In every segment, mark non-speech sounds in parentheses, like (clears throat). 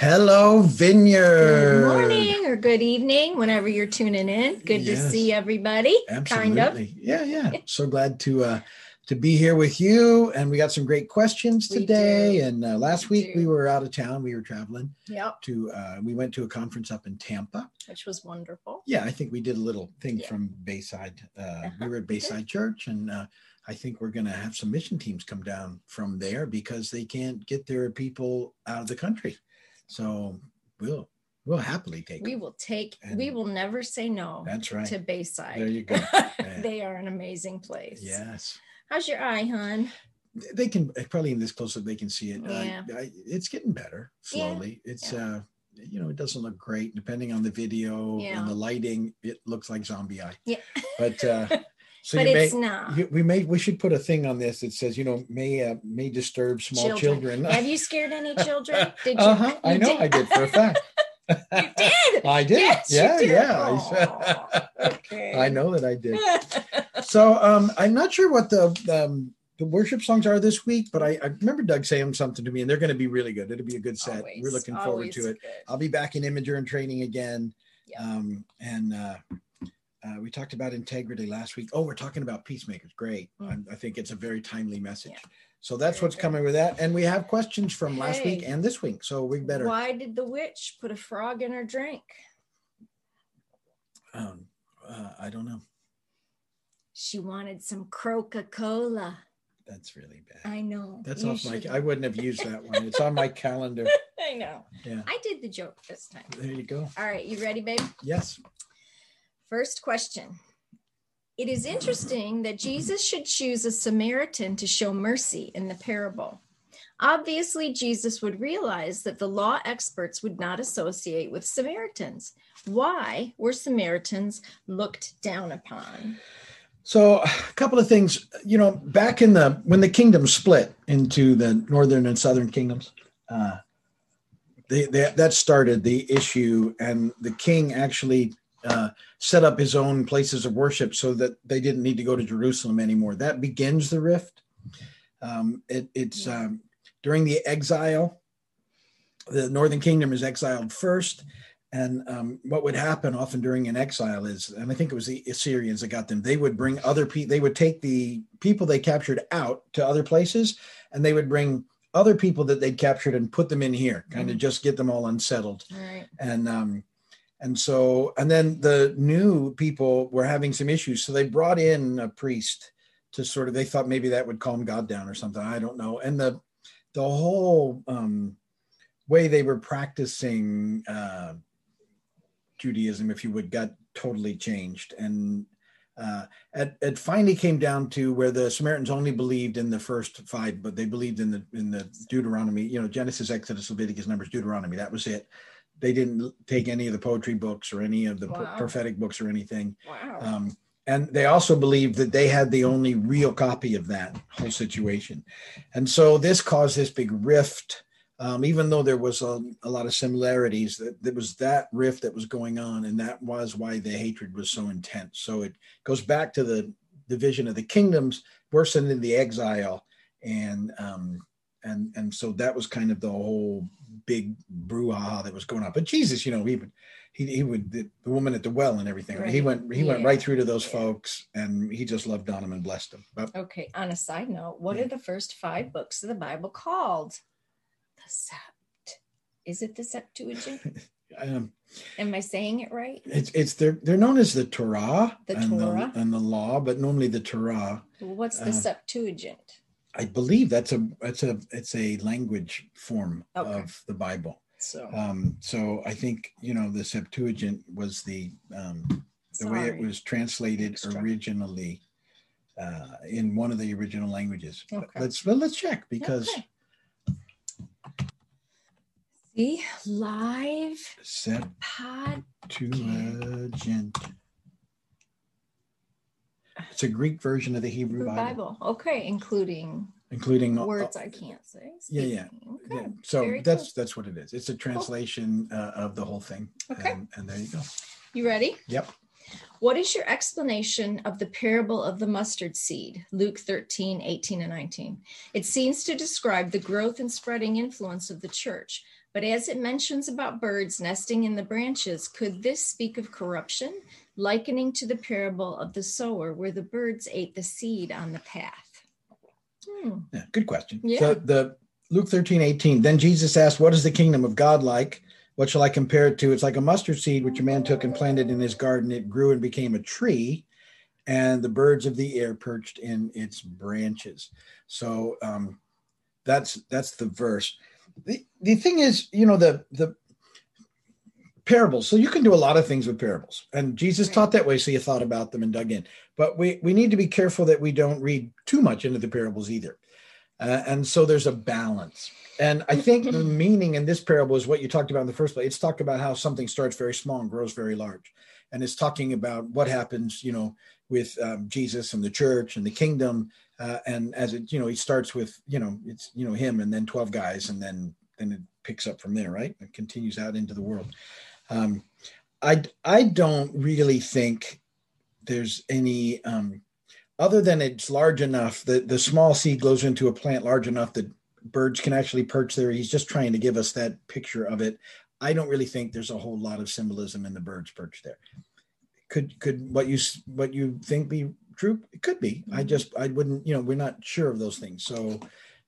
Hello, Vineyard. Good morning or good evening, whenever you're tuning in. Good to see everybody. Absolutely. Kind of. Yeah, yeah. (laughs) So glad to uh to be here with you. And we got some great questions today. do. And uh, last We week we were out of town. We were traveling Yep, to uh we went to a conference up in Tampa. which was wonderful. Yeah, I think we did a little thing Yeah. from Bayside. Uh Uh-huh, we were at. (laughs) Bayside Church and uh I think we're going to have some mission teams come down from there because they can't get their people out of the country. So we'll we'll happily take We them. will take, And- we will never say no That's right. to Bayside. There you go. (laughs) (laughs) they are an amazing place. Yes. How's your eye, hon? they can probably in this close up they can see it Uh, Yeah. I, it's getting better slowly. Yeah, it's yeah. uh you know it doesn't look great depending on the video Yeah. and the lighting it looks like zombie eye Yeah. but uh (laughs) so but may it's not. you, we may we should put a thing on this that says you know may uh, may disturb small children, Have you scared any (laughs) children? Did you? uh-huh i you know i did for a fact (laughs) You did. (laughs) i did Yes, yeah did. yeah okay. I know that i did so um i'm not sure what the um the worship songs are this week but I, I remember doug saying something to me and they're going to be really good it'll be a good set we're looking forward to it good. i'll be back in imager and training again Yeah. um and uh uh, we talked about integrity last week. Oh, we're talking about peacemakers. Great. Mm. I, I think it's a very timely message. Yeah. So that's what's coming with that. And we have questions from last week and this week. So we better. Why did the witch put a frog in her drink? Um, uh, I don't know. She wanted some Coca Cola. That's really bad. I know. That's off my. I wouldn't have used that one. It's on my (laughs) calendar. I know. Yeah. I did the joke this time. There you go. All right, you ready, babe? Yes. First question. It is interesting that Jesus should choose a Samaritan to show mercy in the parable. Obviously, Jesus would realize that the law experts would not associate with Samaritans. Why were Samaritans looked down upon? So a couple of things. You know, back in the when the kingdom split into the northern and southern kingdoms, uh, they, they, that started the issue, and the king actually uh, set up his own places of worship so that they didn't need to go to Jerusalem anymore. That begins the rift. Um, it, it's um, during the exile. The northern kingdom is exiled first, and um, what would happen often during an exile is, and I think it was the Assyrians that got them. They would bring other people. They would take the people they captured out to other places, and they would bring other people that they'd captured and put them in here, kind of Mhm. just get them all unsettled All right. and um and so and then the new people were having some issues so they brought in a priest to sort of they thought maybe that would calm god down or something i don't know and the the whole um way they were practicing uh judaism if you would got totally changed and uh, it, it finally came down to where the Samaritans only believed in the first five, but they believed in the in the Deuteronomy, you know, Genesis, Exodus, Leviticus, Numbers, Deuteronomy. That was it. They didn't take any of the poetry books or any of the Wow. prophetic books or anything. Wow. Um, and they also believed that they had the only real copy of that whole situation. And so this caused this big rift. Um, even though there was a, a lot of similarities, that there was that rift that was going on, and that was why the hatred was so intense. So it goes back to the division of the kingdoms, worsened in the exile, and um, and and so that was kind of the whole big brouhaha that was going on. But Jesus, you know, he would he, he would the, the woman at the well and everything. He went he went right through to those Yeah. folks, and he just loved on them and blessed them. But Okay, on a side note, what Yeah. are the first five books of the Bible called? The Sept. Is it the Septuagint? (laughs) um, Am I saying it right? it's it's they're they're known as the Torah, The and Torah? the and the law, but normally the Torah. What's the Uh, Septuagint? I believe that's a it's a it's a language form Okay. of the Bible. So Um, so I think you know the Septuagint was the um, the way it was translated Extra. originally uh, in one of the original languages. But Okay. Let's but let's check because Okay. See, live. Septuagint. It's a Greek version of the Hebrew Bible. Bible, Okay, including including uh, words I can't say. yeah, yeah. speaking. yeah. So very that's that's what it is. It's a translation uh, of the whole thing. Okay. And, and there you go. You ready? Yep. What is your explanation of the parable of the mustard seed, Luke 13, 18, and 19? It seems to describe the growth and spreading influence of the church, but as it mentions about birds nesting in the branches, could this speak of corruption, likening to the parable of the sower, where the birds ate the seed on the path? Hmm. Yeah, good question. Yeah. So the Luke 13, 18, then Jesus asked, What is the kingdom of God like? What shall I compare it to? It's like a mustard seed which a man took and planted in his garden. It grew and became a tree, and the birds of the air perched in its branches. So um, that's that's the verse. The the thing is, you know, the the parables. So you can do a lot of things with parables, and Jesus Right. taught that way. So you thought about them and dug in. But we we need to be careful that we don't read too much into the parables either. Uh, and so there's a balance. And I think the meaning in this parable is what you talked about in the first place. It's talked about how something starts very small and grows very large. And it's talking about what happens, you know, with um, Jesus and the church and the kingdom. Uh, and as it, you know, he starts with, you know, it's, you know, him and then 12 guys and then, then it picks up from there, right? It continues out into the world. Um, I, I don't really think there's any, um, other than it's large enough that the small seed goes into a plant large enough that birds can actually perch there. He's just trying to give us that picture of it. I don't really think there's a whole lot of symbolism in the birds perch there. Could could what you what you think be true? It could be. I just I wouldn't. You know, we're not sure of those things. So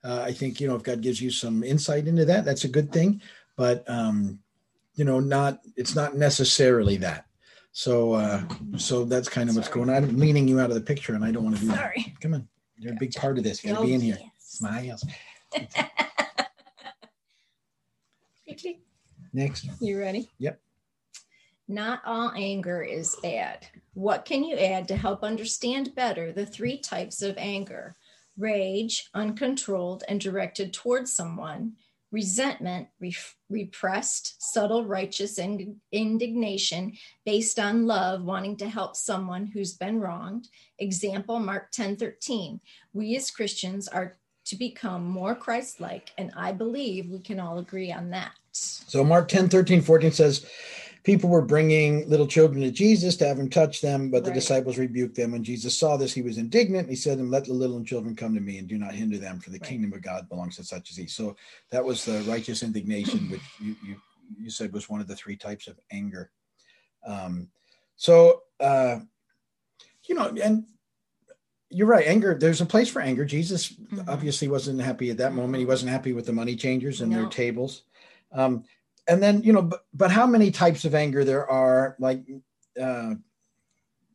uh, I think you know if God gives you some insight into that, that's a good thing. But um, you know, not it's not necessarily that. So uh, so that's kind of what's Sorry. going on. I'm leaning you out of the picture, and I don't want to do that. Sorry. Come on, you're a big part of this. You got to Oh, be in here. yes. Smiles. (laughs) Next. You ready? Yep. Not all anger is bad. What can you add to help understand better the three types of anger? Rage, uncontrolled and directed towards someone. Resentment, re- repressed, subtle, righteous ind- indignation based on love, wanting to help someone who's been wronged. Example Mark 10 13. We as Christians are to become more Christ like, and I believe we can all agree on that. So Mark 10, 13, 14 says, People were bringing little children to Jesus to have him touch them, but the Right. disciples rebuked them. When Jesus saw this, he was indignant. He said to them, Let the little children come to me and do not hinder them, for the Right. kingdom of God belongs to such as he. So that was the righteous indignation, (laughs) which you, you, you said was one of the three types of anger. Um, so, uh, you know, and you're right. Anger, there's a place for anger. Jesus Mhm. obviously wasn't happy at that moment. He wasn't happy with the money changers and their tables. Um, and then, you know, but, but how many types of anger there are, like, uh,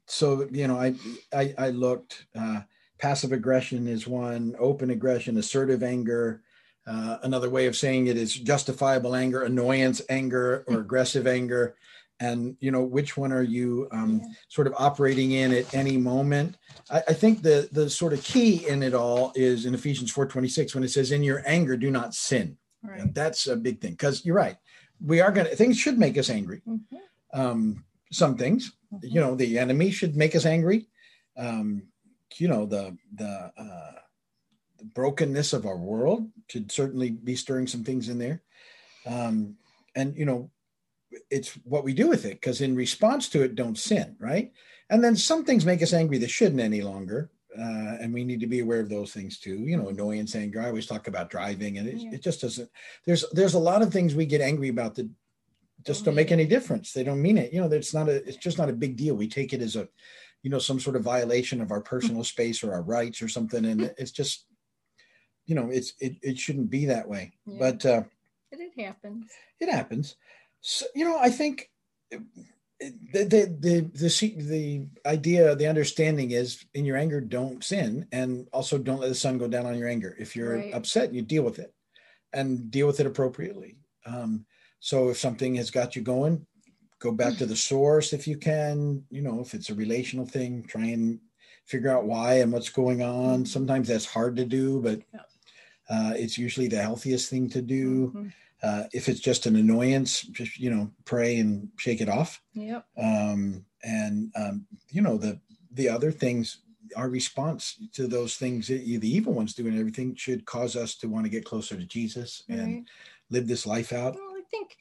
so, you know, I, I, I looked, uh, passive aggression is one, open aggression, assertive anger. Uh, another way of saying it is justifiable anger, annoyance anger, or aggressive anger. And, you know, which one are you um, Yeah. sort of operating in at any moment? I, I think the the sort of key in it all is in Ephesians 4:26 when it says, "In your anger, do not sin." Right. That's a big thing because you're right. We are gonna things should make us angry. Mhm. Um, some things, you know, the enemy should make us angry. Um, you know, the the, uh, the brokenness of our world should certainly be stirring some things in there. Um, and you know, it's what we do with it because in response to it, don't sin, right? And then some things make us angry that shouldn't any longer. Uh, and we need to be aware of those things too. You know, annoyance, anger. I always talk about driving, and it, Yeah. it just doesn't. There's there's a lot of things we get angry about that just Don't don't make mean any difference. They don't mean it. You know, it's not a. It's just not a big deal. We take it as a, you know, some sort of violation of our personal space or our rights or something, and (laughs) it's just, you know, it's it it shouldn't be that way. Yeah. But uh, But it happens. it happens. So, you know, I think the the the the idea, the understanding is, in your anger, don't sin, and also don't let the sun go down on your anger. If you're Right. upset, you deal with it, and deal with it appropriately. Um, so if something has got you going, go back to the (clears throat) source if you can. You know, if it's a relational thing, try and figure out why and what's going on. Sometimes that's hard to do, but uh, it's usually the healthiest thing to do. Mhm. Uh, if it's just an annoyance, just you know, pray and shake it off. Yep. Um, and um, you know, the the other things, our response to those things, the the evil ones do and everything, should cause us to want to get closer to Jesus and Right. live this life out. Well, I think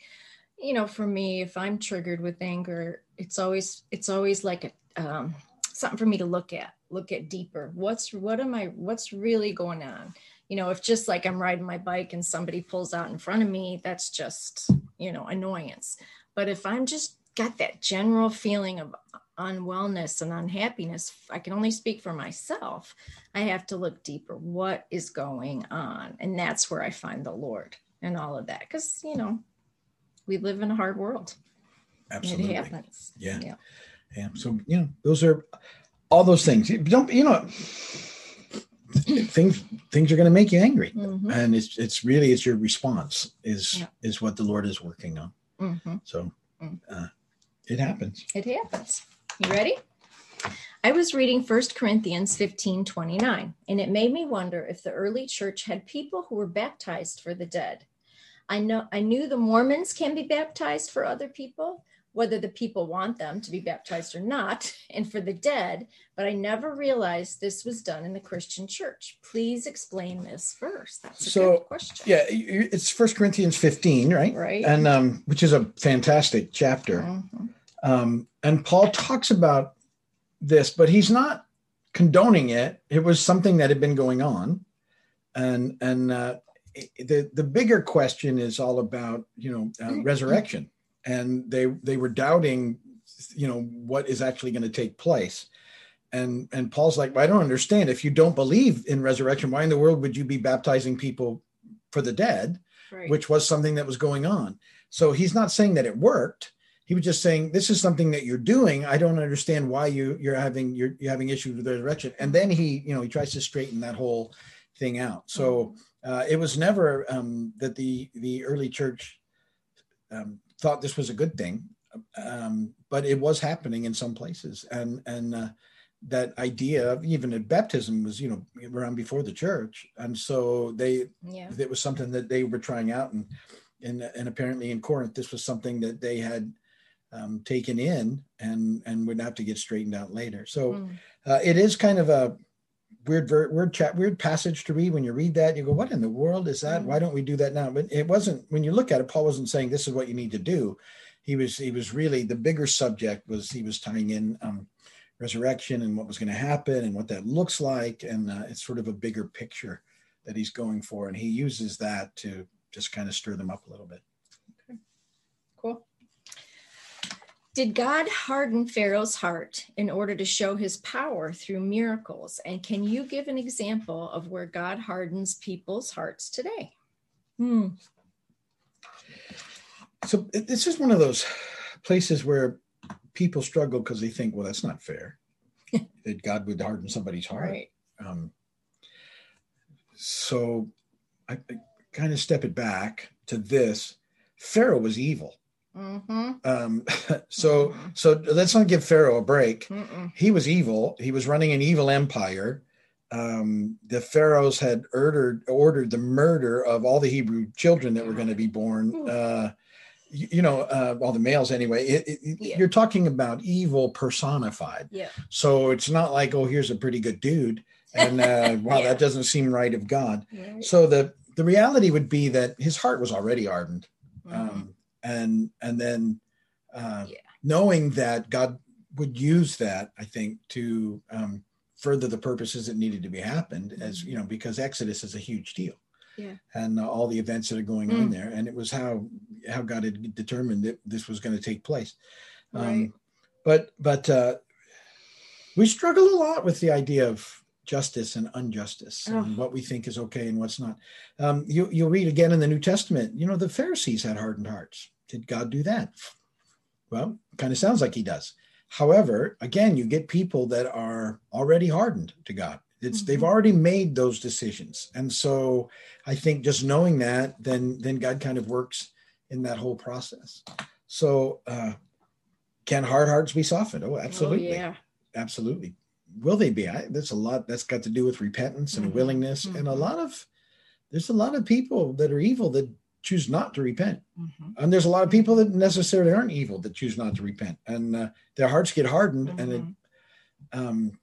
you know for me if i'm triggered with anger it's always it's always like a um, something for me to look at look at deeper what's what am i what's really going on you know if just like i'm riding my bike and somebody pulls out in front of me that's just you know annoyance but if i'm just got that general feeling of unwellness and unhappiness i can only speak for myself i have to look deeper what is going on and that's where i find the lord and all of that because you know we live in a hard world Absolutely. it happens Yeah. Yeah. So, you know, those are all those things. Don't, you know, things things are going to make you angry. Mhm. And it's it's really it's your response is Yeah. is what the Lord is working on. Mhm. So Mm. uh, it happens. It happens. You ready? I was reading 1 Corinthians 15 29, and it made me wonder if the early church had people who were baptized for the dead. I know I knew the Mormons can be baptized for other people, whether the people want them to be baptized or not, (laughs) and for the dead, but I never realized this was done in the Christian church. Please explain this first. That's a So, good question. Yeah, it's First Corinthians 15, right? Right. And um, which is a fantastic chapter. Mhm. Um, and Paul talks about this, but he's not condoning it. It was something that had been going on, and and uh, the the bigger question is all about you know uh, resurrection, and they they were doubting you know what is actually going to take place. And and Paul's like, well, I don't understand. If you don't believe in resurrection, why in the world would you be baptizing people for the dead? Right. which was something that was going on. So he's not saying that it worked. He was just saying this is something that you're doing. I don't understand why you you're having you're, you're having issues with resurrection. And then he you know he tries to straighten that whole thing out. So uh, it was never um, that the the early church um, thought this was a good thing, um, but it was happening in some places. And and uh, that idea of even at baptism was you know around before the church, and so they yeah. it was something that they were trying out and and, and apparently in corinth this was something that they had um, taken in and and would have to get straightened out later so Mm. uh, it is kind of a weird ver- weird chat weird passage to read. When you read that you go what in the world is that? Mm. why don't we do that now? But it wasn't when you look at it paul wasn't saying this is what you need to do. He was he was really the bigger subject was he was tying in um, resurrection and what was going to happen and what that looks like. And uh, it's sort of a bigger picture that he's going for. And he uses that to just kind of stir them up a little bit Cool. Did God harden Pharaoh's heart in order to show his power through miracles? And can you give an example of where God hardens people's hearts today? Hmm. so this is one of those places where people struggle because they think well that's not fair (laughs) that god would harden somebody's heart Right. um, so I, I kind of step it back to this pharaoh was evil Mm-hmm. um, (laughs) so so let's not give pharaoh a break Mm-mm. he was evil he was running an evil empire um, the pharaohs had ordered ordered the murder of all the hebrew children that were going to be born uh, you, you know uh, all the males anyway it, it, Yeah. you're talking about evil personified Yeah. so it's not like oh here's a pretty good dude and uh, (laughs) wow Yeah. that doesn't seem right of god Right. so the the reality would be that his heart was already hardened Mhm. um, and and then uh, Yeah. knowing that God would use that, I think, to um, further the purposes that needed to be happened, as you know, because Exodus is a huge deal, Yeah. and uh, all the events that are going on Mm. there, and it was how how God had determined that this was going to take place. Um, Right. But but uh, we struggle a lot with the idea of justice and injustice and Oh. what we think is okay and what's not. Um, you you'll read again in the New Testament. You know, the Pharisees had hardened hearts. Did God do that? Well, kind of sounds like He does. However, again, you get people that are already hardened to God. It's they've Mhm. already made those decisions, and so I think just knowing that, then then God kind of works in that whole process. So, uh, can hard hearts be softened? Oh, absolutely, Oh, yeah. absolutely. Will they be? I, that's a lot. That's got to do with repentance and a Mhm. willingness, and a Mhm. lot of there's a lot of people that are evil that choose not to repent, Mhm. and there's a lot of people that necessarily aren't evil that choose not to repent, and uh, their hearts get hardened, and it, Mhm. um,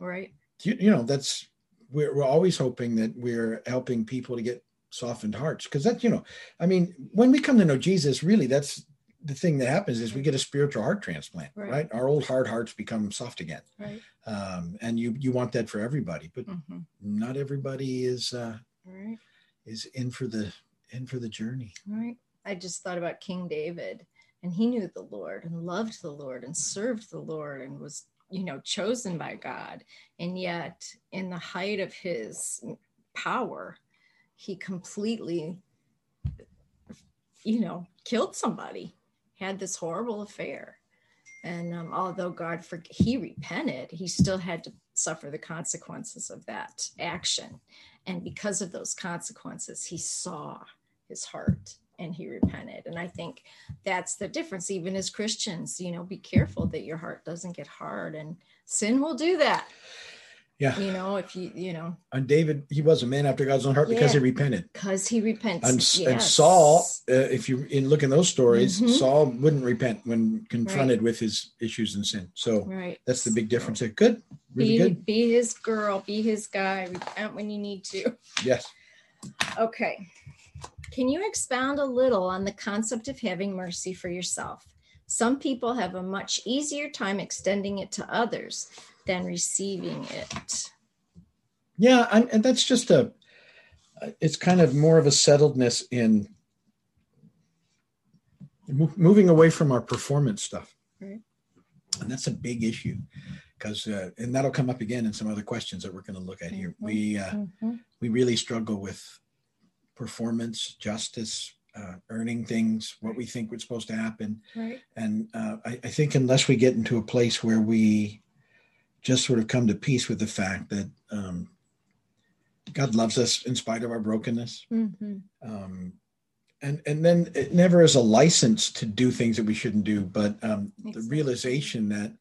Right. you, you know that's we're, we're always hoping that we're helping people to get softened hearts because that you know i mean when we come to know jesus really that's the thing that happens is we get a spiritual heart transplant right, Right. our old hard hearts become soft again Right. Um, and you you want that for everybody but hmm not everybody is uh, Right. is in for the in for the journey Right. I just thought about King David, and he knew the Lord and loved the Lord and served the Lord and was, you know, chosen by God. And yet, in the height of his power, he completely, you know, killed somebody, had this horrible affair. And um, although God, for, he repented, he still had to suffer the consequences of that action. And because of those consequences, he saw his heart and he repented. And I think that's the difference, even as Christians, you know, be careful that your heart doesn't get hard and sin will do that. Yeah. You know, if you, you know, and david he was a man after god's own heart because he repented because he repents. and, and saul uh, if you in look in those stories Mhm. saul wouldn't repent when confronted with his issues and sin so Right. that's the big difference there good really be, good be his girl, be his guy, repent when you need to. (laughs) yes Okay. Can you expound a little on the concept of having mercy for yourself? Some people have a much easier time extending it to others than receiving it. Yeah, and, and that's just a. It's kind of more of a settledness in moving away from our performance stuff, Right. and that's a big issue, because uh, and that'll come up again in some other questions that we're going to look at here. Mhm. We uh, we really struggle with performance, justice, uh, earning things, what we think was supposed to happen, Right. and uh, I, I think unless we get into a place where we just sort of come to peace with the fact that um, God loves us in spite of our brokenness, Mm-hmm. um, and and then it never is a license to do things that we shouldn't do, but um, the realization that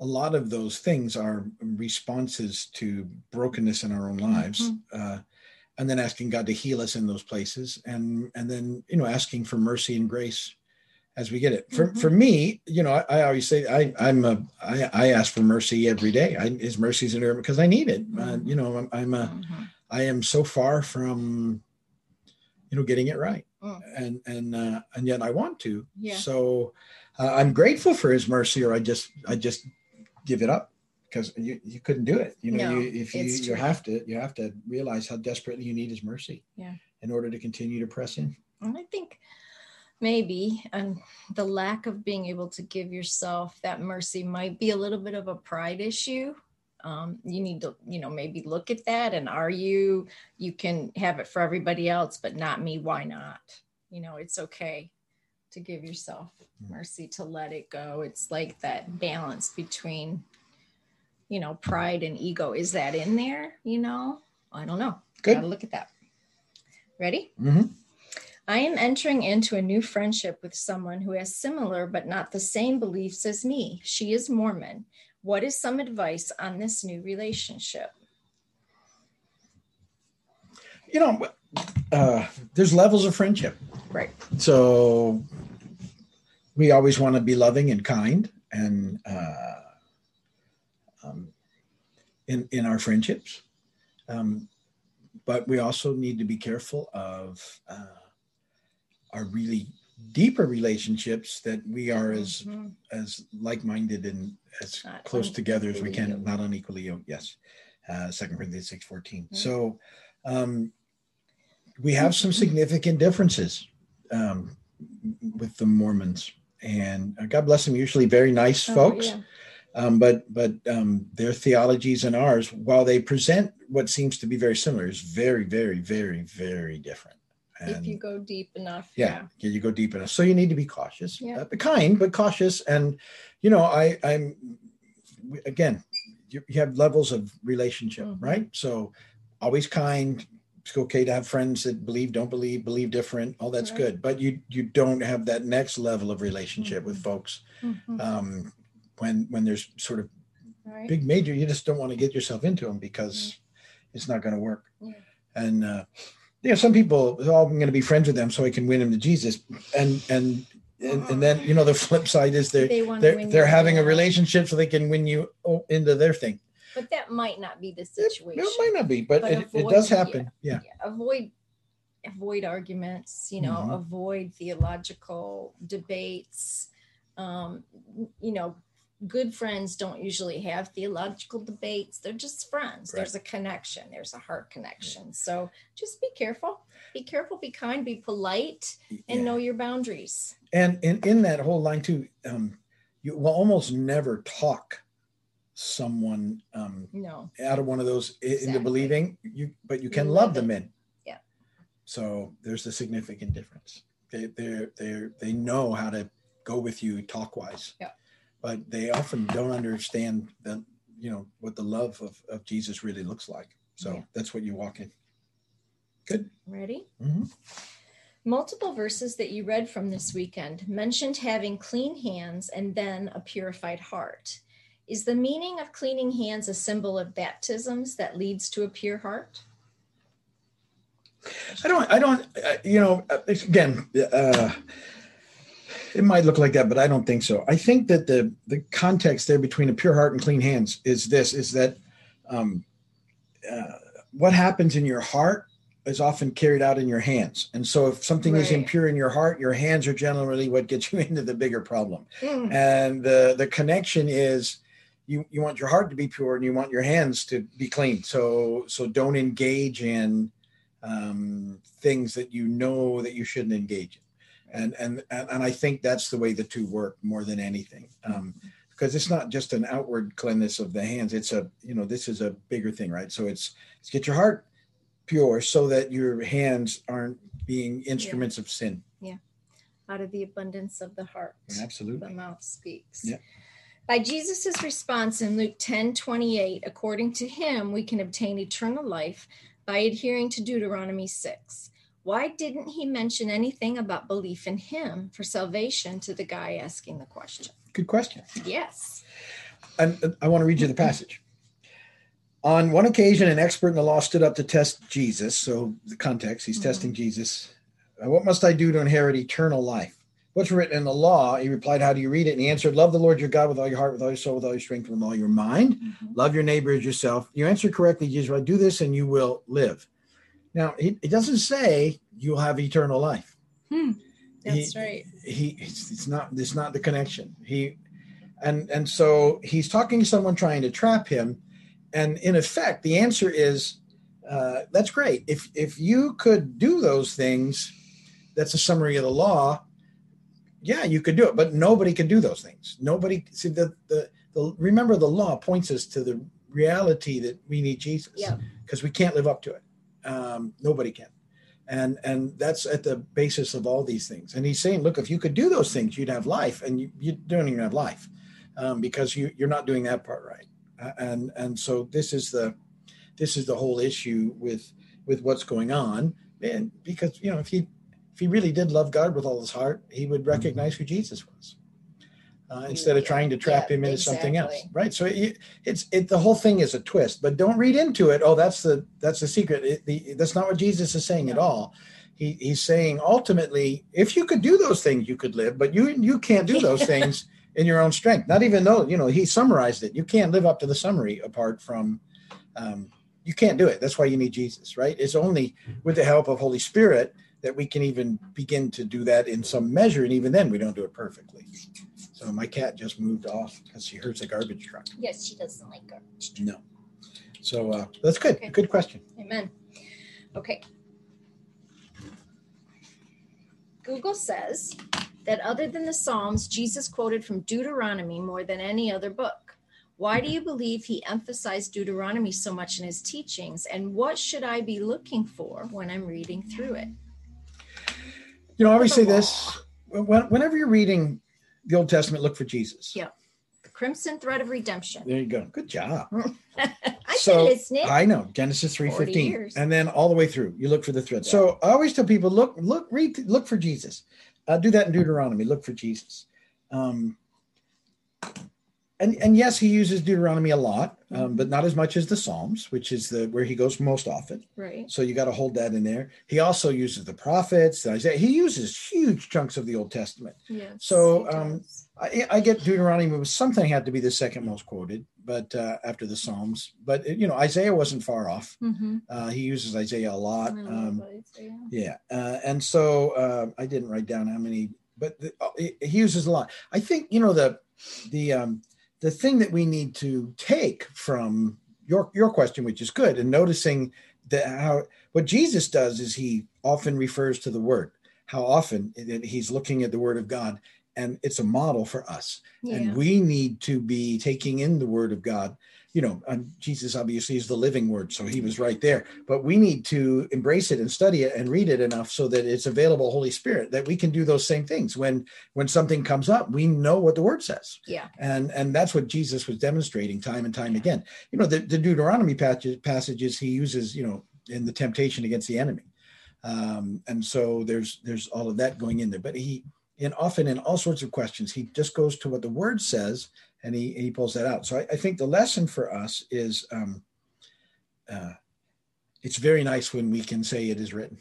a lot of those things are responses to brokenness in our own lives. Uh, and then asking God to heal us in those places, and and then you know asking for mercy and grace as we get it. For Mhm. for me, you know, I, I always say I I'm a I, I ask for mercy every day. I, His mercies in because I need it. Uh, Mhm. you know, I'm, I'm a Mm-hmm. I am so far from you know getting it right, Mm. and and uh, and yet I want to. Yeah. So uh, I'm grateful for His mercy, or I just I just give it up because you, you couldn't do it. You know, No, you, if you you true. have to you have to realize how desperately you need His mercy. Yeah. In order to continue to press in. And I think maybe and the lack of being able to give yourself that mercy might be a little bit of a pride issue. Um, you need to, you know, maybe look at that and are you, you can have it for everybody else, but not me. Why not? You know, it's okay to give yourself Mm. mercy, to let it go. It's like that balance between, you know, pride and ego. Is that in there? You know, I don't know. Good. Gotta look at that. Ready? Mhm. I am entering into a new friendship with someone who has similar but not the same beliefs as me. She is Mormon. What is some advice on this new relationship? You know, uh, there's levels of friendship. Right. So we always want to be loving and kind and uh, um, in in our friendships, um, but we also need to be careful of uh, our really deeper relationships that we are as Mhm. as like-minded and as Not close together as we can not unequally yoked yes uh second corinthians 6 14 Right. so um we have some Mm-hmm. significant differences um with the mormons and uh, god bless them usually very nice Oh, folks yeah. um, but but um, their theologies and ours, while they present what seems to be very similar, is very very very very different. If you go deep enough. yeah, yeah, you go deep enough. So you need to be cautious, Yeah. uh, but kind, but cautious. And you know, I I'm again, you, you have levels of relationship, Mhm. right? So always kind. It's okay to have friends that believe, don't believe, believe different. All that's Right. good, but you you don't have that next level of relationship with Mhm. folks Mhm. um, when when there's sort of Right. big major you just don't want to get yourself into them because it's not going to work Yeah. and uh you know some people oh i'm going to be friends with them so i can win them to jesus and and and, and then you know the (laughs) flip side is they're they they're, they're having a relationship so they can win you into their thing But that might not be the situation. it might not be but, But it, it does happen yeah Yeah, Avoid avoid arguments, you know, Mhm. avoid theological debates. Um, you know, good friends don't usually have theological debates. They're just friends. Right. There's a connection, there's a heart connection. So just be careful. Be careful, be kind, be polite, and Yeah. know your boundaries. and in, in that whole line too um, you will almost never talk someone um, No. out of one of those i- into believing you but you You can live love them in Yeah. so there's a significant difference they they they they know how to go with you talk wise Yeah. But they often don't understand the you know what the love of, of jesus really looks like so Yeah. that's what you walk in good Ready? Mhm. Multiple verses that you read from this weekend mentioned having clean hands and then a purified heart. Is the meaning of cleaning hands a symbol of baptisms that leads to a pure heart? I don't, I don't, uh, you know, uh, again, uh, it might look like that, but I don't think so. I think that the the context there between a pure heart and clean hands is this: is that um, uh, what happens in your heart is often carried out in your hands, and so if something is impure in your heart, your hands are generally what gets you (laughs) into the bigger problem. Mm, And the the connection is. You, you want your heart to be pure and you want your hands to be clean. So so don't engage in um, things that you know that you shouldn't engage in. And, and and and I think that's the way the two work more than anything, um, because it's not just an outward cleanness of the hands. It's a you know this is a bigger thing, right? So it's it's get your heart pure so that your hands aren't being instruments of sin. Yeah, out of the abundance of the heart, absolutely, the mouth speaks. Yeah. By Jesus' response in Luke 10 28, according to him, we can obtain eternal life by adhering to Deuteronomy 6. Why didn't he mention anything about belief in him for salvation to the guy asking the question? Good question. Yes. And uh, I want to read you the passage. On one occasion, an expert in the law stood up to test Jesus. So, the context, he's Mhm. testing Jesus. "Uh, What must I do to inherit eternal life? What's written in the law? He replied, How do you read it? And he answered, Love the Lord your God with all your heart, with all your soul, with all your strength, with all your mind. Love your neighbor as yourself. You answer correctly, Jesus, right? Do this and you will live. Now, he, it doesn't say you'll have eternal life. Hmm. He- That's right. he it's, it's not it's not the connection he and and so he's talking to someone trying to trap him and in effect the answer is uh, that's great if if you could do those things that's a summary of the law yeah you could do it but nobody can do those things nobody see the the, the remember the law points us to the reality that we need jesus Yeah. because we can't live up to it um, nobody can. And and that's at the basis of all these things. And he's saying look if you could do those things you'd have life and you, you don't even have life um, because you you're not doing that part right. Uh, and and so this is the this is the whole issue with with what's going on. And because you know if he if he really did love god with all his heart he would recognize who jesus was uh, instead of trying to trap yeah, him into something else right? So it, it's it the whole thing is a twist but don't read into it oh that's the that's the secret. It, the, that's not what jesus is saying at all. He, he's saying ultimately if you could do those things you could live but you you can't do those (laughs) things in your own strength. Not even though you know he summarized it. You can't live up to the summary apart from um, you can't do it. That's why you need jesus right? It's only with the help of holy spirit that we can even begin to do that in some measure and even then we don't do it perfectly so my cat just moved off because she hears a garbage truck Yes, she doesn't like garbage. no so uh, that's good Okay. good question Amen. Okay. Google says that other than the Psalms, Jesus quoted from Deuteronomy more than any other book. Why do you believe he emphasized Deuteronomy so much in his teachings? And what should I be looking for when I'm reading through it? You know i always say this whenever you're reading the old testament look for jesus Yeah. The crimson thread of redemption. there you go good job (laughs) I've So, been listening. I know Genesis three 40 fifteen, and then all the way through. You look for the thread. Yeah. So I always tell people, look, look, read, look for Jesus. Uh, do that in Deuteronomy. Look for Jesus. Um, and and yes, he uses Deuteronomy a lot, um, but not as much as the Psalms, which is the where he goes most often. right. So you got to hold that in there. He also uses the prophets. Isaiah. He uses huge chunks of the Old Testament. Yes. So, um. I, I get Deuteronomy was something had to be the second most quoted, but uh, after the Psalms. But you know, Isaiah wasn't far off. Mm-hmm. Uh, he uses Isaiah a lot. Um, Isaiah. yeah, uh, and so uh, I didn't write down how many, but the, uh, he he uses a lot. I think you know the the um, the thing that we need to take from your your question, which is good, and noticing that how what Jesus does is he often refers to the Word. How often he's looking at the Word of God, and it's a model for us Yeah. and we need to be taking in the word of god you know um, jesus obviously is the living word so he was right there. But we need to embrace it and study it and read it enough so that it's available holy spirit that we can do those same things. When when something comes up we know what the word says. Yeah. and and that's what jesus was demonstrating time and time again. You know the, the deuteronomy passage, passages he uses you know in the temptation against the enemy. Um and so there's there's all of that going in there. But he and often in all sorts of questions he just goes to what the word says and he he pulls that out so i, I think the lesson for us is um uh it's very nice when we can say it is written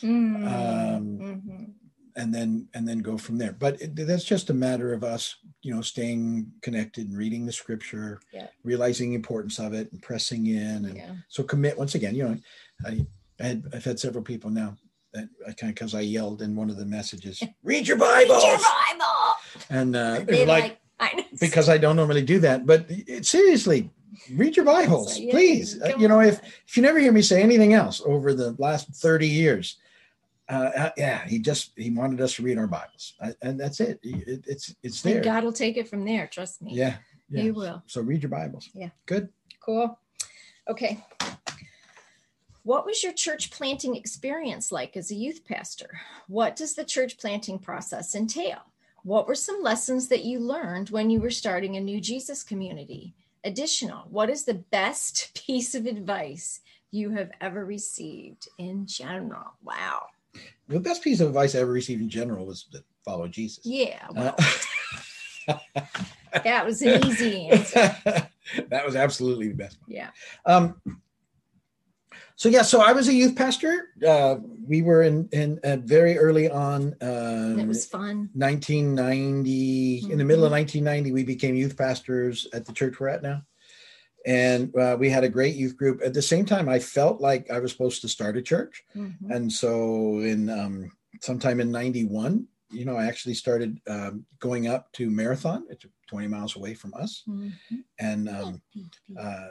Mm. Um, Mhm. and then and then go from there but it, that's just a matter of us you know staying connected and reading the scripture Yeah. realizing the importance of it and pressing in and Yeah. so commit once again you know i, I had i've had several people now that i kind of because i yelled in one of the messages (laughs) read your bible Read your Bible. and uh They like, like, I know. (laughs) because i don't normally do that but seriously read your bibles So, yeah, please Uh, you know if if you never hear me say anything else over the last 30 years uh, uh, yeah he just he wanted us to read our bibles I, and that's it. It- it's it's And there God will take it from there. Trust me. yeah yeah He will. so read your bibles Yeah. good Cool. Okay. What was your church planting experience like as a youth pastor? What does the church planting process entail? What were some lessons that you learned when you were starting a new Jesus community? Additional, what is the best (laughs) piece of advice you have ever received in general? Wow. the best piece of advice i ever received in general was to follow jesus Yeah, well, Uh, (laughs) that was an easy answer. (laughs) that was absolutely the best Yeah. Um, so yeah, so I was a youth pastor. Uh, we were in in uh, very early on. Uh, it was fun. 1990. In the middle of 1990, we became youth pastors at the church we're at now, and uh, we had a great youth group. At the same time, I felt like I was supposed to start a church, Mhm. and so in um, sometime in 91, you know, I actually started um, going up to Marathon. It's 20 miles away from us, Mhm. and um, uh,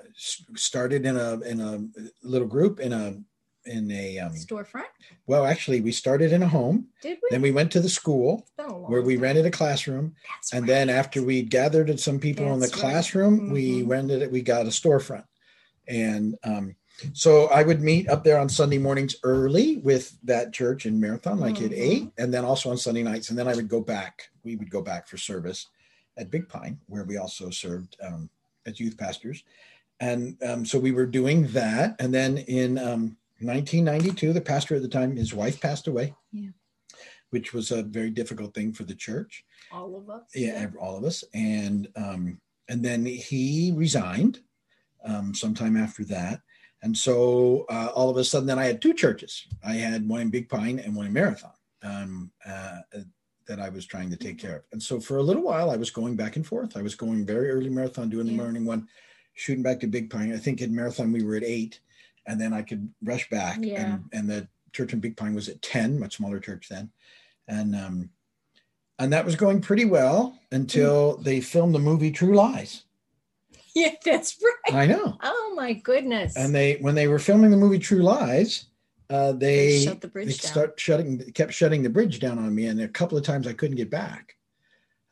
started in a in a little group in a in a um, Storefront? well actually we started in a home Did we? then we went to the school It's been a long where we rented a classroom That's and right. then after we gathered some people in the That's right. classroom we rented it we got a storefront and um, so i would meet up there on sunday mornings early with that church in marathon like at Mhm. eight and then also on sunday nights. And then i would go back. We would go back for service at big pine where we also served um, as youth pastors. And um, so we were doing that. And then in um, 1992 the pastor at the time his wife passed away. Yeah. which was a very difficult thing for the church. All of us. yeah, ev- all of us. And um and then he resigned um sometime after that and so uh, all of a sudden then i had two churches. I had one in big pine and one in marathon um uh, that i was trying to take care of. And so for a little while i was going back and forth. I was going very early marathon doing the Yeah. morning one shooting back to big pine. I think in marathon we were at eight and then i could rush back. Yeah. and and the church in big pine was at 10 much smaller church then. And um and that was going pretty well until they filmed the movie True Lies. (laughs) Yeah, that's right. I know. Oh my goodness. And they when they were filming the movie True Lies, uh, they, They shut the they down. start shutting kept shutting the bridge down on me, and a couple of times I couldn't get back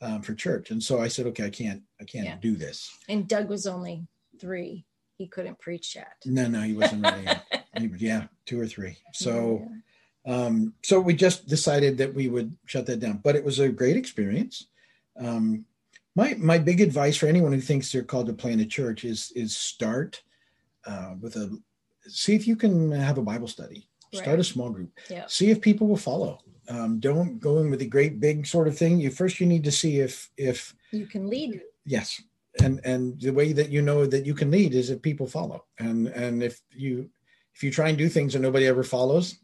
um, for church, and so I said, okay, I can't I can't Yeah. do this. and Doug was only three. He couldn't preach yet. No, no, he wasn't ready. (laughs) He yeah, two or three. So. Yeah. um, so we just decided that we would shut that down but it was a great experience um, my my big advice for anyone who thinks they're called to plant a church is is start uh, with a see if you can have a bible study. Start a small group. Yeah. see if people will follow. Um, don't go in with a great big sort of thing. You first you need to see if if you can lead. yes. And and the way that you know that you can lead is if people follow. And and if you if you try and do things and nobody ever follows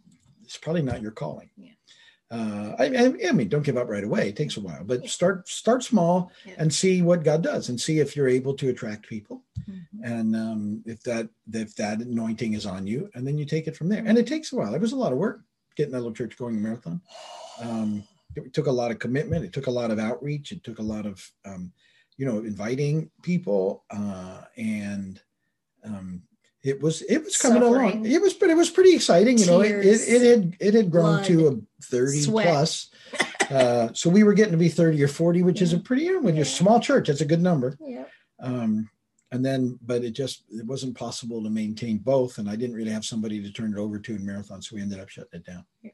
it's probably not your calling. Yeah. Uh, I, I, I mean, don't give up right away. It takes a while, but start start small Yeah. and see what God does, and see if you're able to attract people, Mhm. and um, if that if that anointing is on you, and then you take it from there. And it takes a while. It was a lot of work getting that little church going in marathon. Um, it took a lot of commitment. It took a lot of outreach. It took a lot of um, you know inviting people, uh, and um, it was it was coming along. It was, but it was pretty exciting. You know, it, it, it had it had grown to a thirty Sweat. plus. Uh, so we were getting to be 30 or 40, which is a pretty, you know, when you're a small church, that's a good number. Yeah. Um, and then, but it just, it wasn't possible to maintain both. And I didn't really have somebody to turn it over to in marathon. So we ended up shutting it down. Yeah.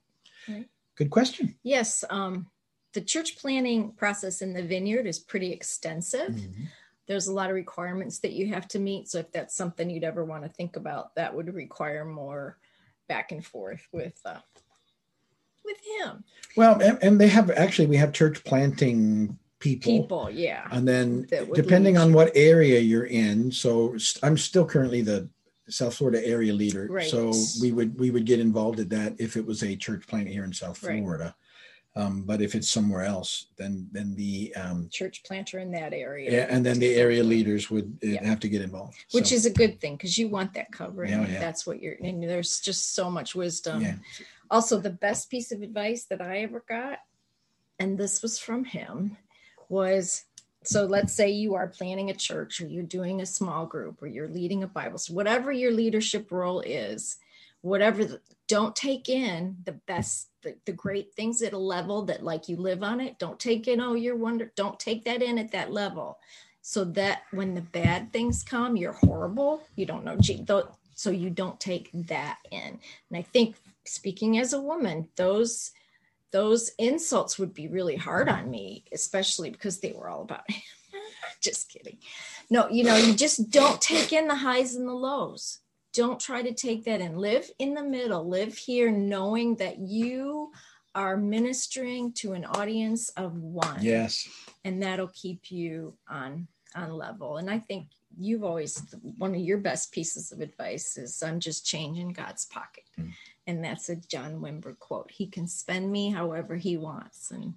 Right. Good question. Yes. Um, the church planning process in the vineyard is pretty extensive. Mhm. There's a lot of requirements that you have to meet. So if that's something you'd ever want to think about, that would require more back and forth with uh, with him. Well, and, and they have actually, we have church planting people. People, yeah. And then depending lead on what area you're in. So st- I'm still currently the South Florida area leader. Right. So we would, we would get involved at that if it was a church plant here in South Right. Florida. Um, but if it's somewhere else, then, then the, um, Church planter in that area. Yeah, and then the area leaders would uh, Yeah. have to get involved. Which So, is a good thing because you want that covering. Yeah, yeah. That's what you're, and there's just so much wisdom. yeah, Also, the best piece of advice that I ever got, and this was from him, was so let's say you are planning a church or you're doing a small group or you're leading a Bible, so whatever your leadership role is, whatever, the, don't take in the best, the, the great things at a level that like you live on it. Don't take in, oh, you're wonder, don't take that in at that level. So that when the bad things come, you're horrible. You don't know, so you don't take that in. And I think speaking as a woman, those those insults would be really hard on me, especially because they were all about (laughs) just kidding. No, you know, you just don't take in the highs and the lows. Don't try to take that in. Live in the middle. Live here knowing that you are ministering to an audience of one. Yes, and that'll keep you on on level. And i think you've always one of your best pieces of advice is i'm just changing god's pocket. Mm. and that's a john wimber quote. He can spend me however he wants. And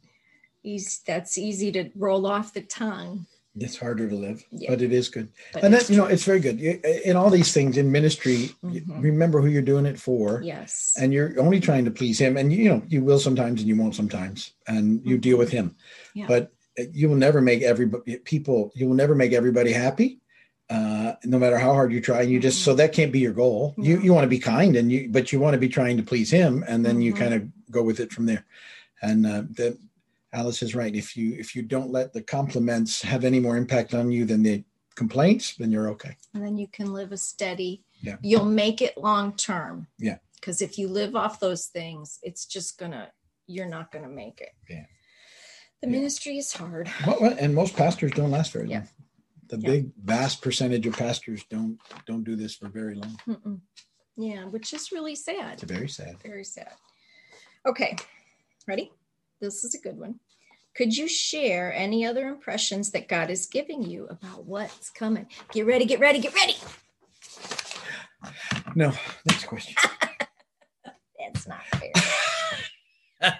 he's that's easy to roll off the tongue it's harder to live, Yeah. but it is good. but and that you know, it's very good. In all these things in ministry, you Mhm. remember who you're doing it for, yes and you're only trying to please Him. And you know, you will sometimes, and you won't sometimes, and you deal with Him. Yeah. But you will never make everybody people. You will never make everybody happy. Uh, no matter how hard you try, and you just so that can't be your goal. You No. you want to be kind, and you but you want to be trying to please Him, and then you Mhm. kind of go with it from there. And uh, that Alice is right. If you if you don't let the compliments have any more impact on you than the complaints, then you're okay. and then you can live a steady Yeah. you'll make it long term Yeah. because if you live off those things it's just gonna you're not gonna make it Yeah. the Yeah. ministry is hard Well, and most pastors don't last very long. Yeah. The Yeah. big vast percentage of pastors don't don't do this for very long. Mm-mm. Yeah, which is really sad. It's very sad. Very sad. Okay, ready? This is a good one. Could you share any other impressions that God is giving you about what's coming? Get ready, get ready, get ready. No, next question. (laughs) That's not fair. (laughs)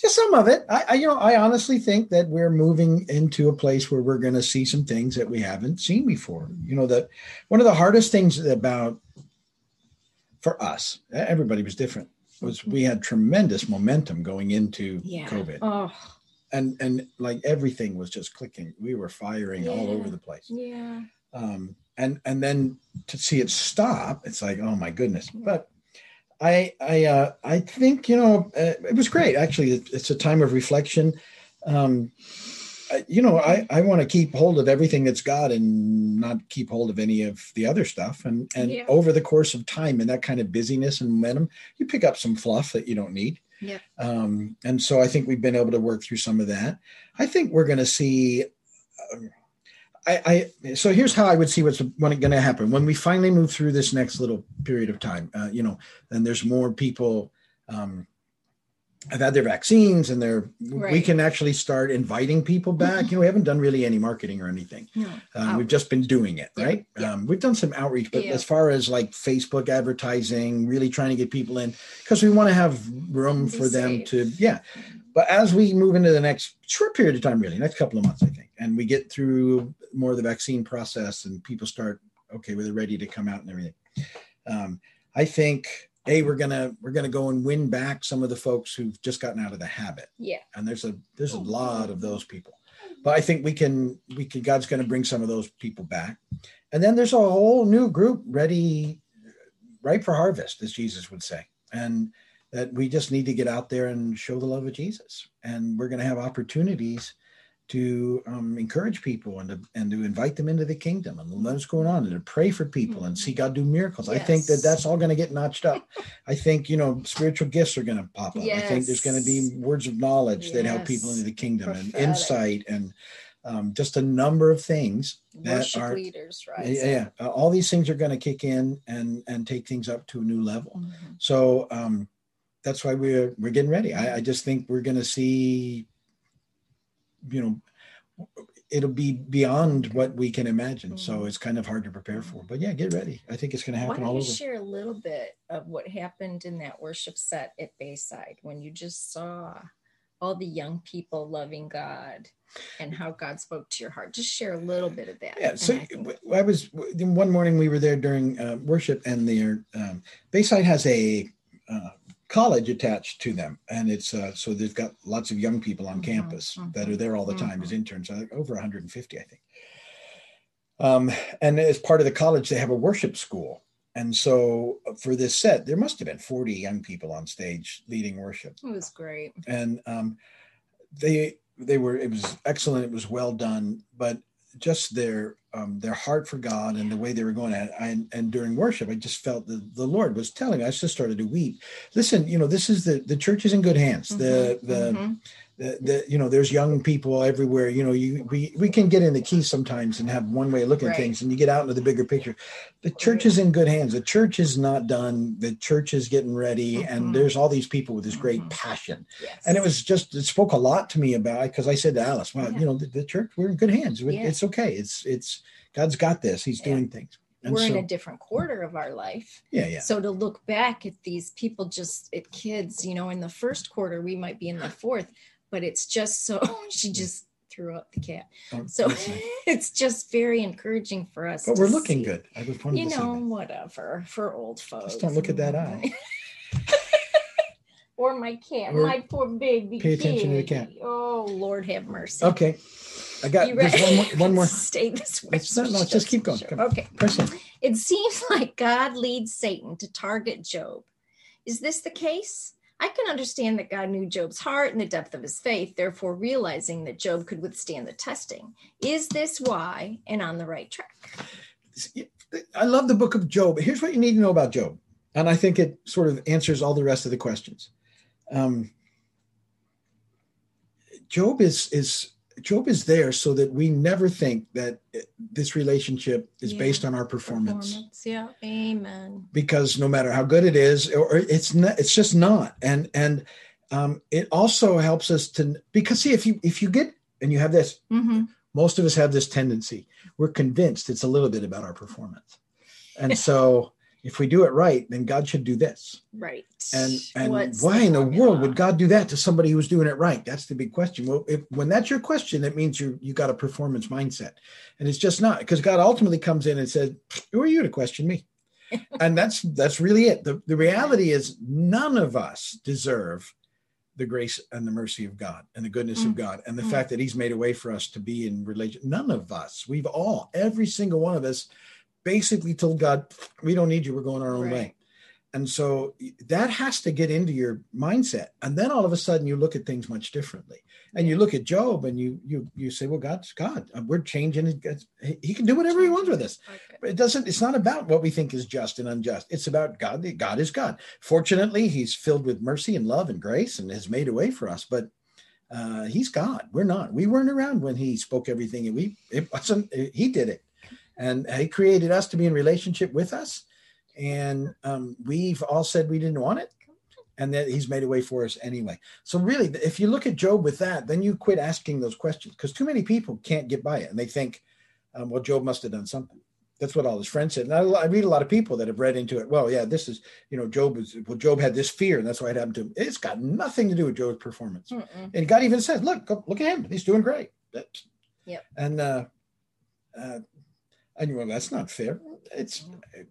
Just some of it. I, I you know I honestly think that we're moving into a place where we're going to see some things that we haven't seen before. You know that one of the hardest things about for us, everybody was different. Was we had tremendous momentum going into Yeah. COVID, Oh, and and like everything was just clicking. We were firing all over the place. yeah. um, and and then to see it stop, it's like, oh my goodness. But I I uh, I think you know uh, it was great. Actually, it, it's a time of reflection. Um, you know, I I want to keep hold of everything that's God and not keep hold of any of the other stuff. And and Yeah. over the course of time and that kind of busyness and momentum, you pick up some fluff that you don't need. Yeah. Um, and so I think we've been able to work through some of that. I think we're going to see. Um, I, I so here's how I would see what's going to happen when we finally move through this next little period of time. Uh, you know, and there's more people um, have had their vaccines and they're we can actually start inviting people back. You know, we haven't done really any marketing or anything. No. Um, we've just been doing it, Yeah, right? yeah. Um, we've done some outreach, but Yeah. as far as like Facebook advertising, really trying to get people in because we want to have room Be for them to, yeah. But as we move into the next short period of time, really, next couple of months, I think, and we get through more of the vaccine process and people start, okay, well, they're ready to come out and everything. Um, I think, a we're gonna we're gonna go and win back some of the folks who've just gotten out of the habit. Yeah. and there's a there's a oh. lot of those people. But i think we can we can god's going to bring some of those people back. And then there's a whole new group ready ripe for harvest as jesus would say. And that we just need to get out there and show the love of jesus. And we're going to have opportunities to um, encourage people and to, and to invite them into the kingdom and what's going on and to pray for people and see God do miracles. I think that that's all going to get notched up. I think, you know, spiritual gifts are going to pop up. I think there's going to be words of knowledge that help people into the kingdom and insight and um, just a number of things that Worship are, leaders, right? yeah, yeah. Uh, all these things are going to kick in and, and take things up to a new level. Mhm. So um, that's why we're we're getting ready. I, I just think we're going to see, you know, it'll be beyond what we can imagine. So Mhm. it's kind of hard to prepare for. But yeah, get ready. I think it's going to happen Why don't all you over. share a little bit of what happened in that worship set at Bayside when you just saw all the young people loving God and how God spoke to your heart? Just share a little bit of that. Yeah, so I think- I was one morning we were there during uh, worship, and the um, Bayside has a uh, college attached to them, and it's uh, so they've got lots of young people on Mhm, campus that are there all the time as mhm. interns, uh, over 150, I think. Um, and as part of the college, they have a worship school, and so for this set, there must have been 40 young people on stage leading worship it was great. and um, they they were it was excellent it was well done but just their um, their heart for god and the way they were going at it and, and during worship i just felt that the lord was telling me i just started to weep. Listen you know this is the the church is in good hands. The Mhm, the mhm. The, the you know there's young people everywhere you know you we we can get in the key sometimes and have one way of looking at things and you get out into the bigger picture the church is in good hands the church is not done the church is getting ready Mhm. and there's all these people with this great Mhm. passion Yes. and it was just it spoke a lot to me about because i said to alice well Yeah. you know the, the church we're in good hands Yeah. it's okay it's it's god's got this he's Yeah. doing things and we're so in a different quarter of our life. yeah yeah So to look back at these people, just at kids, you know, in the first quarter, we might be in the fourth, but it's just so (laughs) she just threw up the cat. Oh, So (laughs) it's just very encouraging for us. but we're looking see. good i just wanted You know, whatever for old folks. don't look at that eye. (laughs) or my cat, Or- my poor baby. Pay attention to the cat. Oh Lord, have mercy. okay i got You ready? one more one more Stay this way. Let's- no, no, just keep going. Sure. Okay. press. It seems like God leads Satan to target Job. Is this the case? I can understand that God knew Job's heart and the depth of his faith, therefore realizing that Job could withstand the testing. Is this why and on the right track? I love the book of Job. Here's what you need to know about Job. And I think it sort of answers all the rest of the questions. Um, Job is is Job is there so that we never think that this relationship is Yeah. based on our performance. Performance, Yeah. Amen. because no matter how good it is or it's not it's just not and and um, it also helps us to because see if you if you get and you have this hmm most of us have this tendency we're convinced it's a little bit about our performance and (laughs) so if we do it right then god should do this. Right. and and What's why the in the world would god do that to somebody who's doing it right? That's the big question. Well if when that's your question that means you you got a performance mindset. And it's just not because god ultimately comes in and said who are you to question me? (laughs) And that's that's really it. The, the reality is none of us deserve the grace and the mercy of god and the goodness of Mm. god and the Mm. fact that he's made a way for us to be in relation none of us. We've all every single one of us basically told god we don't need you we're going our own Right. way and so that has to get into your mindset. And then all of a sudden you look at things much differently. And you look at Job and you you you say, well, God's God. We're changing it. He- can do whatever he wants with us. Okay. But it doesn't, it's not about what we think is just and unjust. It's about God. God is God. Fortunately, he's filled with mercy and love and grace and has made a way for us. But uh, he's God. We're not. We weren't around when he spoke everything. And we it wasn't he did it. And he created us to be in relationship with us and um, we've all said we didn't want it and that he's made a way for us anyway. So really, if you look at Job with that, then you quit asking those questions because too many people can't get by it, and they think, um, well, Job must have done something. That's what all his friends said. And I, I, read a lot of people that have read into it. Well, yeah, this is, you know, Job was, well, Job had this fear, and that's why it happened to him. It's got nothing to do with Job's performance. Mm-mm. And God even says, look, look at him. He's doing great. Yep. And, uh, uh, and you well, that's not fair. It's,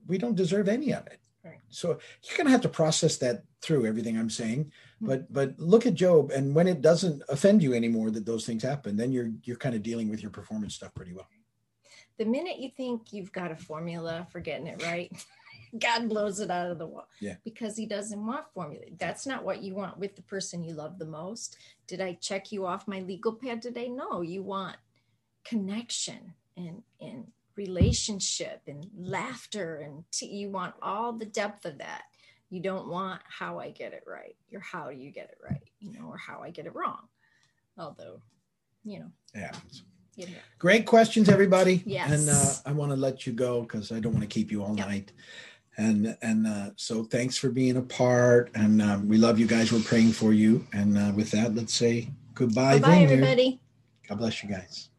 we don't deserve any of it. Right. So you're going to have to process that through everything I'm saying. Mm-hmm. But, but look at Job. And when it doesn't offend you anymore that those things happen, then you're, you're kind of dealing with your performance stuff pretty well the minute you think you've got a formula for getting it right, (laughs) God blows it out of the wall. Yeah. Because he doesn't want formula. That's not what you want with the person you love the most. Did I check you off my legal pad today? No, you want connection and and relationship and laughter and t- you want all the depth of that. You don't want how I get it right. You're how you get it right, you know, or how I get it wrong. Although, you know. Yeah. Great questions, everybody. Yes. And uh, I want to let you go because I don't want to keep you all yep. night. And and uh, so thanks for being a part. And uh, we love you guys. We're praying for you. And uh, with that, let's say goodbye. Bye, everybody. God bless you guys.